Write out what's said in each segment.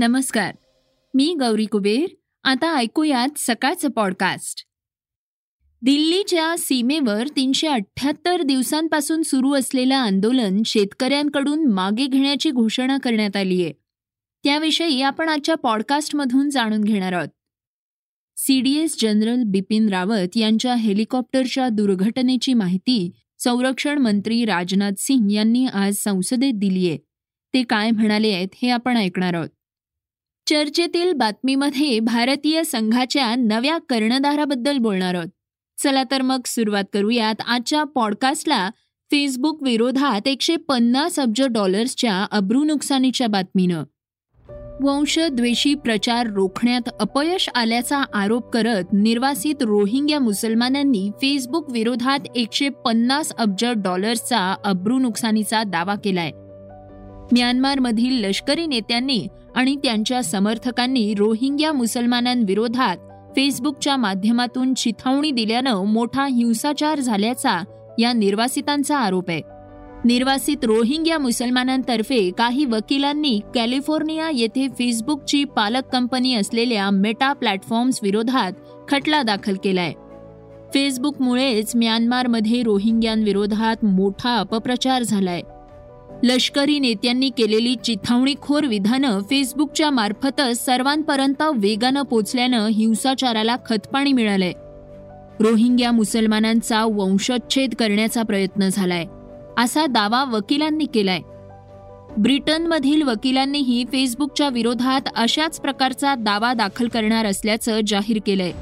नमस्कार. मी गौरी कुबेर. आता ऐकूयात सकाळचं पॉडकास्ट दिल्लीच्या सीमेवर तीनशे अठ्ठ्याहत्तर दिवसांपासून सुरू असलेलं आंदोलन शेतकऱ्यांकडून मागे घेण्याची घोषणा करण्यात आली आहे. त्याविषयी आपण आजच्या पॉडकास्टमधून जाणून घेणार आहोत. सीडीएस जनरल बिपिन रावत यांच्या हेलिकॉप्टरच्या दुर्घटनेची माहिती संरक्षण मंत्री राजनाथ सिंग यांनी आज संसदेत दिली आहे ते काय म्हणाले आहेत हे आपण ऐकणार आहोत. चर्चेतील बातमीमध्ये भारतीय संघाच्या नव्या कर्णधाराबद्दल बोलणार आहोत. चला तर मग सुरुवात करूयात आजच्या पॉडकास्टला फेसबुक विरोधात एकशे पन्नास अब्ज डॉलर्सच्या अब्रू नुकसानीच्या बातमीनं. वंशद्वेषी प्रचार रोखण्यात अपयश आल्याचा आरोप करत निर्वासित रोहिंग्या मुसलमानांनी फेसबुक विरोधात एकशे पन्नास अब्ज डॉलर्सचा अब्रू नुकसानीचा दावा केलाय. म्यानमारमधील लष्करी नेत्यांनी आणि त्यांच्या समर्थकांनी रोहिंग्या मुसलमानांविरोधात फेसबुकच्या माध्यमातून चिथावणी दिल्यानं मोठा हिंसाचार झाल्याचा या निर्वासितांचा आरोप आहे. निर्वासित रोहिंग्या मुसलमानांतर्फे काही वकिलांनी कॅलिफोर्निया येथे फेसबुकची पालक कंपनी असलेल्या मेटा प्लॅटफॉर्म्स विरोधात खटला दाखल केलाय. फेसबुकमुळेच म्यानमारमध्ये रोहिंग्यांविरोधात मोठा अपप्रचार झालाय. लष्करी नेत्यांनी केलेली चिथावणीखोर विधानं फेसबुकच्या मार्फतच सर्वांपर्यंत वेगानं पोचल्यानं हिंसाचाराला खतपाणी मिळालंय. रोहिंग्या मुसलमानांचा वंशच्छेद करण्याचा प्रयत्न झालाय. असा दावा वकिलांनी केलाय. ब्रिटनमधील वकिलांनीही फेसबुकच्या विरोधात अशाच प्रकारचा दावा दाखल करणार असल्याचं जाहीर केलंय.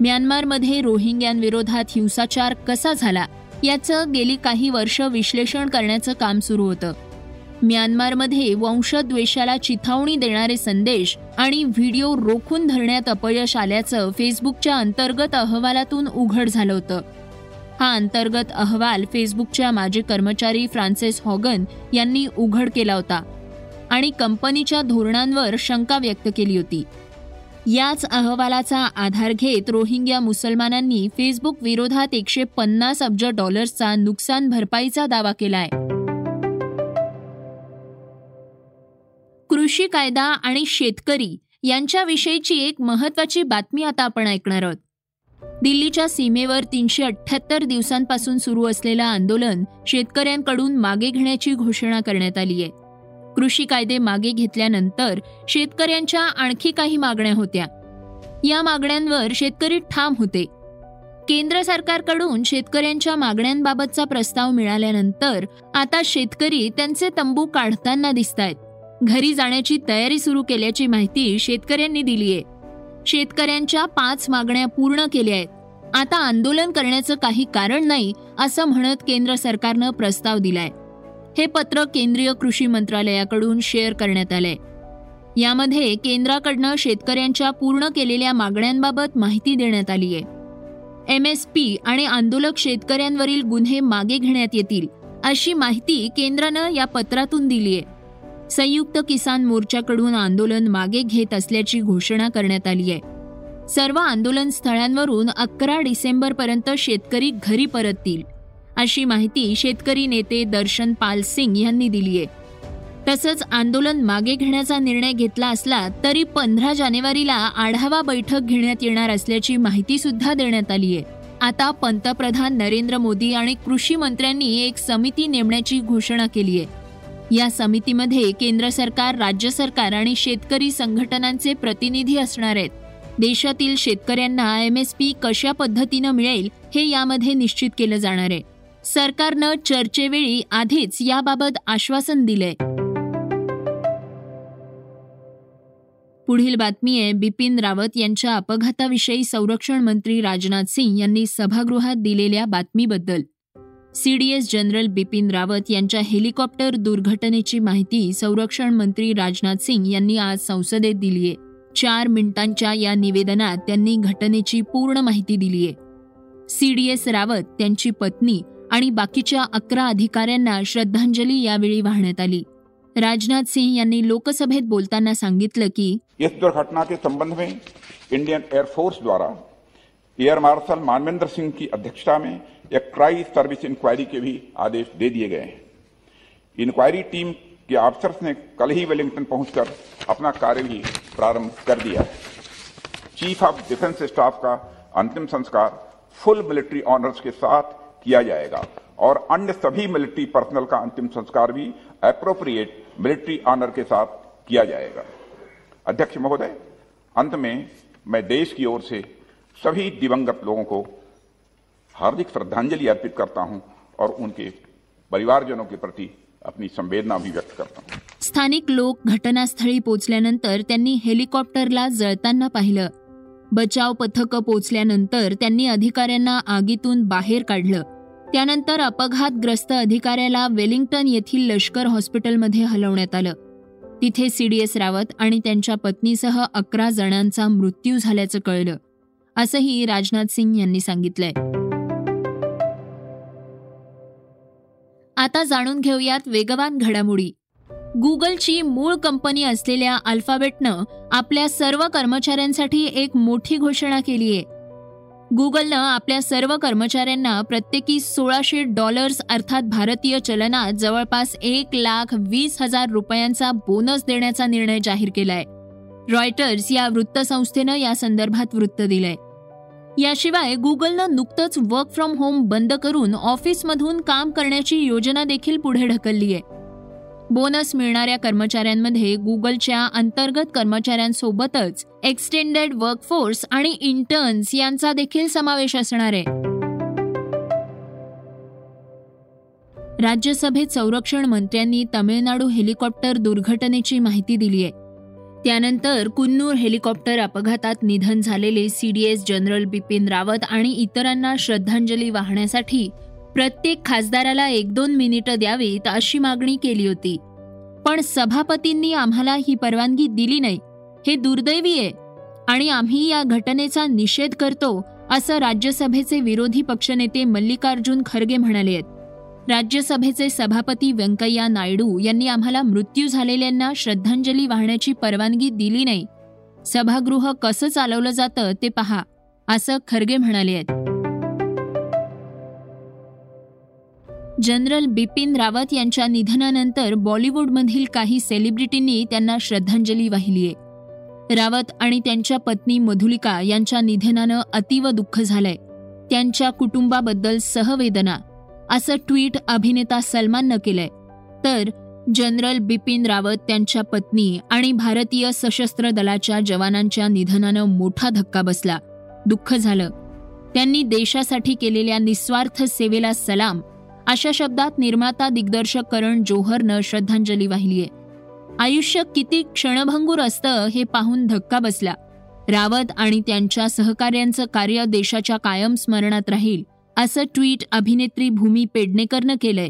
म्यानमारमध्ये रोहिंग्यांविरोधात हिंसाचार कसा झाला? याचं गेली काही वर्ष विश्लेषण करण्याचं काम सुरू होतं. म्यानमारमध्ये वंशद्वेषाला चिथावणी देणारे संदेश आणि व्हिडिओ रोखून धरण्यात अपयश आल्याचं फेसबुकच्या अंतर्गत अहवालातून उघड झालं होतं. हा अंतर्गत अहवाल फेसबुकच्या माजी कर्मचारी फ्रान्सिस हॉगन यांनी उघड केला होता आणि कंपनीच्या धोरणांवर शंका व्यक्त केली होती. याच अहवालाचा आधार घेत रोहिंग्या मुसलमानांनी फेसबुक विरोधात एकशे पन्नास अब्ज डॉलर्सचा नुकसान भरपाईचा दावा केलाय. कृषी कायदा आणि शेतकरी यांच्याविषयीची एक महत्वाची बातमी आता आपण ऐकणार आहोत. दिल्लीच्या सीमेवर तीनशे अठ्ठ्याहत्तर दिवसांपासून सुरू असलेलं आंदोलन शेतकऱ्यांकडून मागे घेण्याची घोषणा करण्यात आली आहे कृषी कायदे मागे घेतल्यानंतर शेतकऱ्यांच्या आणखी काही मागण्या होत्या. या मागण्यांवर शेतकरी ठाम होते. केंद्र सरकारकडून शेतकऱ्यांच्या मागण्यांबाबतचा प्रस्ताव मिळाल्यानंतर आता शेतकरी त्यांचे तंबू काढताना दिसत आहेत घरी जाण्याची तयारी सुरू केल्याची माहिती शेतकऱ्यांनी दिलीय शेतकऱ्यांच्या पाच मागण्या पूर्ण केल्या आहेत. आता आंदोलन करण्याचं काही कारण नाही असं म्हणत केंद्र सरकारनं प्रस्ताव दिलाय. हे पत्र केंद्रीय कृषी मंत्रालयाकडून शेअर करण्यात आलंय. यामध्ये केंद्राकडनं शेतकऱ्यांच्या पूर्ण केलेल्या मागण्यांबाबत माहिती देण्यात आली आहे एम एस पी आणि आंदोलक शेतकऱ्यांवरील गुन्हे मागे घेण्यात येतील अशी माहिती केंद्रानं या पत्रातून दिली आहे संयुक्त किसान मोर्चाकडून आंदोलन मागे घेत असल्याची घोषणा करण्यात आली आहे सर्व आंदोलन स्थळांवरून अकरा डिसेंबरपर्यंत शेतकरी घरी परततील. अशी माहिती शेतकरी नेते दर्शन पाल सिंग यांनी दिली आहे. तसंच आंदोलन मागे घेण्याचा निर्णय घेतला असला तरी पंधरा जानेवारीला आढावा बैठक घेण्यात येणार असल्याची माहिती सुद्धा देण्यात आली आहे. आता पंतप्रधान नरेंद्र मोदी आणि कृषी मंत्र्यांनी एक समिती नेमण्याची घोषणा केली आहे. या समितीमध्ये केंद्र सरकार राज्य सरकार आणि शेतकरी संघटनांचे प्रतिनिधी असणार आहेत. देशातील शेतकऱ्यांना एम एस पी कशा पद्धतीनं मिळेल हे यामध्ये निश्चित केलं जाणार आहे. सरकारनं चर्चेवेळी आधीच याबाबत आश्वासन दिलंय. पुढील बातमी आहे बिपिन रावत यांच्या अपघाताविषयी संरक्षण मंत्री राजनाथ सिंग यांनी सभागृहात दिलेल्या बातमीबद्दल. सीडीएस जनरल बिपिन रावत यांच्या हेलिकॉप्टर दुर्घटनेची माहिती संरक्षण मंत्री राजनाथ सिंग यांनी आज संसदेत दिली आहे चार मिनिटांच्या या निवेदनात त्यांनी घटनेची पूर्ण माहिती दिली आहे सीडीएस रावत त्यांची पत्नी आणि बाकीच्या अकरा अधिकाऱ्यांना श्रद्धांजली यावेळी वाहण्यात आली. राजनाथ सिंह यांनी लोकसभेत बोलताना सांगितलं की, इस दुर्घटना के संबंध में इंडियन एयरफोर्स द्वारा एयर मार्शल मानवेंद्र सिंह की अध्यक्षता में एक क्राई सर्विस इंक्वायरी के भी आदेश दे दिए गए हैं। इंक्वायरी टीम के ऑफिसर्स ने कल ही वेलिंगटन पहुंचकर अपना कार्य भी प्रारंभ कर दिया है। चीफ ऑफ़ डिफेंस स्टाफ का अंतिम संस्कार फुल मिलिट्री ऑनर्स के साथ किया जाएगा। और अन्य सभी मिलिट्री पर्सनल का अंतिम संस्कार भी अप्रोप्रिएट मिलिट्री ऑनर के साथ किया जाएगा। अध्यक्ष महोदय, अंत में मैं देश की ओर से सभी दिवंगत लोगों को हार्दिक श्रद्धांजलि अर्पित करता हूँ और उनके परिवारजनों के प्रति अपनी संवेदना भी व्यक्त करता हूँ। स्थानिक लोक घटनास्थळी पोचल्यानंतर त्यांनी हेलिकॉप्टरला जळताना पाहिलं. बचाव पथकं पोचल्यानंतर त्यांनी अधिकाऱ्यांना आगीतून बाहेर काढलं. त्यानंतर अपघातग्रस्त अधिकाऱ्याला वेलिंग्टन येथील लष्कर हॉस्पिटलमध्ये हलवण्यात आलं. तिथे सीडीएस रावत आणि त्यांच्या पत्नीसह अकरा जणांचा मृत्यू झाल्याचं कळलं. असंही राजनाथ सिंग यांनी सांगितलंय. आता जाणून घेऊयात वेगवान घडामोडी. गुगलची मूळ कंपनी असलेल्या अल्फाबेटनं आपल्या सर्व कर्मचाऱ्यांसाठी एक मोठी घोषणा केली आहे. गुगलनं आपल्या सर्व कर्मचाऱ्यांना प्रत्येकी सोळाशे डॉलर्स अर्थात भारतीय चलनात जवळपास एक लाख वीस हजार रुपयांचा बोनस देण्याचा निर्णय जाहीर केलाय. रॉयटर्स या वृत्तसंस्थेनं या संदर्भात वृत्त दिलंय. याशिवाय गुगलनं नुकतंच वर्क फ्रॉम होम बंद करून ऑफिसमधून काम करण्याची योजना देखील पुढे ढकलली आहे. बोनस मिळणाऱ्या कर्मचाऱ्यांमध्ये गुगलच्या अंतर्गत कर्मचाऱ्यांसोबतच एक्सटेंडेड वर्कफोर्स आणि इंटर्न्स यांचा देखील समावेश असणार आहे. राज्यसभेत संरक्षण मंत्र्यांनी तमिळनाडू हेलिकॉप्टर दुर्घटनेची माहिती दिली आहे. त्यानंतर कुन्नूर हेलिकॉप्टर अपघातात निधन झालेले सीडीएस जनरल बिपिन रावत आणि इतरांना श्रद्धांजली वाहण्यासाठी प्रत्येक खासदाराला एक दोन मिनिटं द्यावीत अशी मागणी केली होती. पण सभापतींनी आम्हाला ही परवानगी दिली नाही. हे दुर्दैवी आहे. आणि आम्ही या घटनेचा निषेध करतो असं राज्यसभेचे विरोधी पक्षनेते मल्लिकार्जुन खरगे म्हणाले आहेत. राज्यसभेचे सभापती व्यंकय्या नायडू यांनी आम्हाला मृत्यू झालेल्यांना श्रद्धांजली वाहण्याची परवानगी दिली नाही. सभागृह कसं चालवलं जातं ते पहा असं खरगे म्हणाले आहेत. जनरल बिपिन रावत यांच्या निधनानंतर बॉलिवूडमधील काही सेलिब्रिटींनी त्यांना श्रद्धांजली वाहिली आहे रावत आणि त्यांच्या पत्नी मधुलिका यांच्या निधनानं अतीव दुःख झालंय. त्यांच्या कुटुंबाबद्दल सहवेदना असं ट्विट अभिनेता सलमाननं केलंय. तर जनरल बिपिन रावत त्यांच्या पत्नी आणि भारतीय सशस्त्र दलाच्या जवानांच्या निधनानं मोठा धक्का बसला. दुःख झालं. त्यांनी देशासाठी केलेल्या निस्वार्थ सेवेला सलाम अशा शब्दात निर्माता दिग्दर्शक करण जोहरनं श्रद्धांजली वाहिलीय. आयुष्य किती क्षणभंगूर असतं हे पाहून धक्का बसला. रावत आणि त्यांच्या सहकार्यांचं कार्य देशाच्या कायम स्मरणात राहील असं ट्विट अभिनेत्री भूमी पेडणेकरनं केलंय.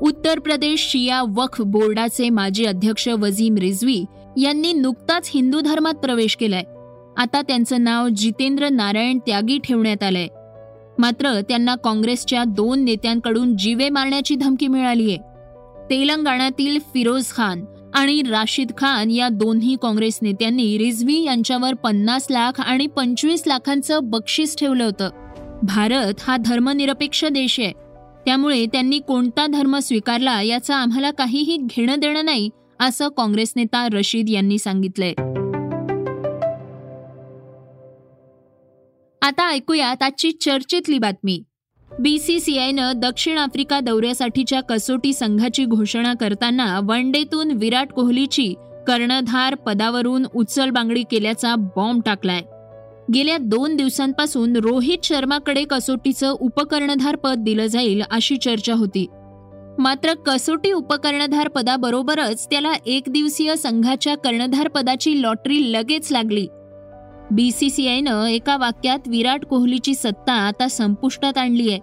उत्तर प्रदेश शिया वक्फ बोर्डाचे माजी अध्यक्ष वजीम रिझवी यांनी नुकताच हिंदू धर्मात प्रवेश केलाय. आता त्यांचं नाव जितेंद्र नारायण त्यागी ठेवण्यात आलंय. मात्र त्यांना काँग्रेसच्या दोन नेत्यांकडून जीवे मारण्याची धमकी मिळालीय. तेलंगणातील फिरोज खान आणि राशिद खान या दोन्ही काँग्रेस नेत्यांनी रिझवी यांच्यावर पन्नास लाख आणि पंचवीस लाखांचं बक्षीस ठेवलं होतं. भारत हा धर्मनिरपेक्ष देश आहे. त्यामुळे त्यांनी कोणता धर्म स्वीकारला याचं आम्हाला काहीही घेणं देणं नाही असं काँग्रेस नेता रशीद यांनी सांगितलंय. आता ऐकूयात आजची चर्चेतली बातमी. बी सी सी आयनं दक्षिण आफ्रिका दौऱ्यासाठीच्या कसोटी संघाची घोषणा करताना वन डेतून विराट कोहलीची कर्णधार पदावरून उचलबांगडी केल्याचा बॉम्ब टाकलाय. गेल्या दोन दिवसांपासून रोहित शर्माकडे कसोटीचं उपकर्णधार पद दिलं जाईल अशी चर्चा होती. मात्र कसोटी उपकर्णधार पदाबरोबरच त्याला एक दिवसीय संघाच्या कर्णधार पदाची लॉटरी लगेच लागली. बीसीसीआयनं एका वाक्यात विराट कोहलीची सत्ता आता संपुष्टात आणली आहे.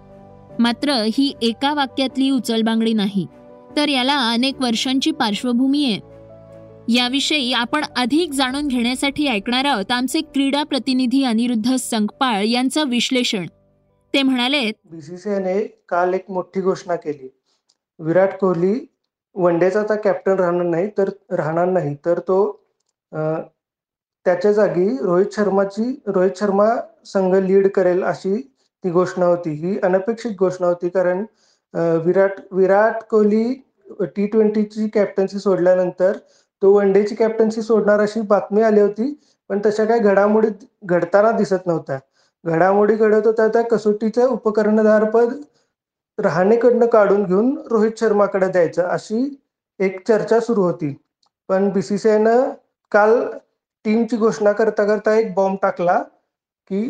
मात्र ही एका वाक्यातली उचलबांगडी नाही तर याला अनेक वर्षांची पार्श्वभूमी आहे. याविषयी आपण अधिक जाणून घेण्यासाठी ऐकणार आहोत आमचे क्रीडा प्रतिनिधी अनिरुद्ध संकपाळ यांचं विश्लेषण. ते म्हणाले बीसीसीआयने काल एक मोठी घोषणा केली. विराट कोहली वनडेचा आता कॅप्टन राहणार नाही तर राहणार नाही तर तो त्याच्या जागी रोहित शर्माची रोहित शर्मा संघ लीड करेल अशी ती घोषणा होती. ही अनपेक्षित घोषणा होती कारण विराट विराट कोहली टी ट्वेंटीची कॅप्टन्सी सोडल्यानंतर तो वन डेची कॅप्टन्सी सोडणार अशी बातमी आली होती पण तशा काही घडामोडी घडताना दिसत नव्हत्या. घडामोडी घडत होत्या त्या कसोटीचं उपकर्णधारपद रहाणेकडनं काढून घेऊन रोहित शर्माकडे द्यायचं अशी एक चर्चा सुरू होती. पण बी सी सी आयनं काल टीमची घोषणा करता करता एक बॉम्ब टाकला की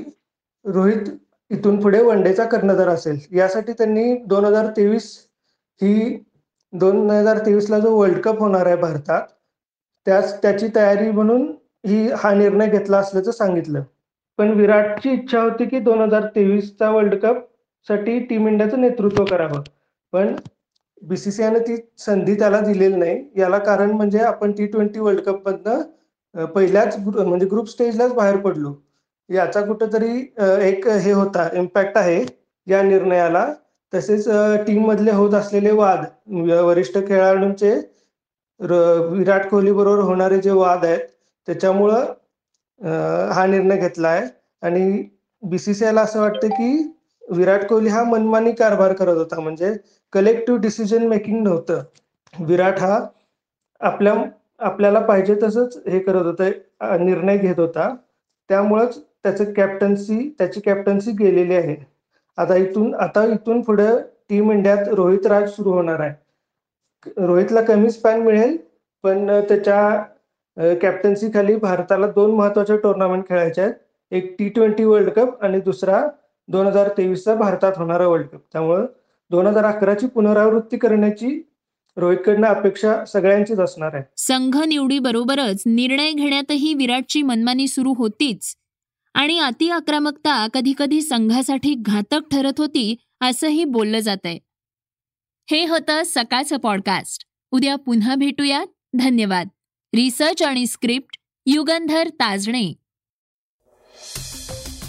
रोहित इथून पुढे वनडेचा कर्णधार असेल. यासाठी त्यांनी दोन हजार तेवीस ही दोन हजार तेवीसला जो वर्ल्ड कप होणार आहे भारतात त्याच त्याची तयारी म्हणून ही हा निर्णय घेतला असल्याचं सांगितलं. पण विराटची इच्छा होती की दोन हजार तेवीसचा वर्ल्ड कपसाठी टीम इंडियाचं नेतृत्व करावं. पण बीसीसीआयनं ती संधी त्याला दिलेली नाही. याला कारण म्हणजे आपण टी ट्वेंटी वर्ल्ड कप मधनं पहिल्याच म्हणजे ग्रुप स्टेजलाच बाहेर पडलो. याचा कुठंतरी एक हे होता इम्पॅक्ट आहे या निर्णयाला. तसेच टीम मधले होत असलेले वाद वरिष्ठ खेळाडूंचे विराट कोहली बरोबर होणारे जे वाद आहेत त्याच्यामुळं हा निर्णय घेतला आहे आणि बीसीसीआयला असं वाटतं की विराट कोहली हा मनमानी कारभार करत होता. म्हणजे कलेक्टिव्ह डिसिजन मेकिंग नव्हतं. विराट हा आपल्या आपल्याला पाहिजे तसंच हे करत होता निर्णय घेत होता. त्यामुळंच त्याचं कॅप्टन्सी त्याची कॅप्टन्सी गेलेली आहे. आता इथून आता इथून पुढे टीम इंडियात रोहित राज सुरू होणार आहे. रोहितला कमी स्पॅन मिळेल पण त्याच्या कॅप्टन्सी खाली भारताला दोन महत्त्वाचे टुर्नामेंट खेळायचे आहेत. एक टी ट्वेंटी वर्ल्ड कप आणि दुसरा दोन हजार तेवीसचा भारतात होणारा वर्ल्ड कप त्यामुळं दोन हजार अकराची पुनरावृत्ती करण्याची रोहितकडनं अपेक्षा सगळ्यांचीच असणार आहे. संघ निवडीबरोबरच निर्णय घेण्यातही विराटची मनमानी सुरू होतीच. आणि अति आक्रमकता कधी कधी संघासाठी घातक ठरत होती असंही बोललं जात आहे हे होतं सकाळचं पॉडकास्ट उद्या पुन्हा भेटूयात. धन्यवाद. रिसर्च आणि स्क्रिप्ट युगंधर ताजणे.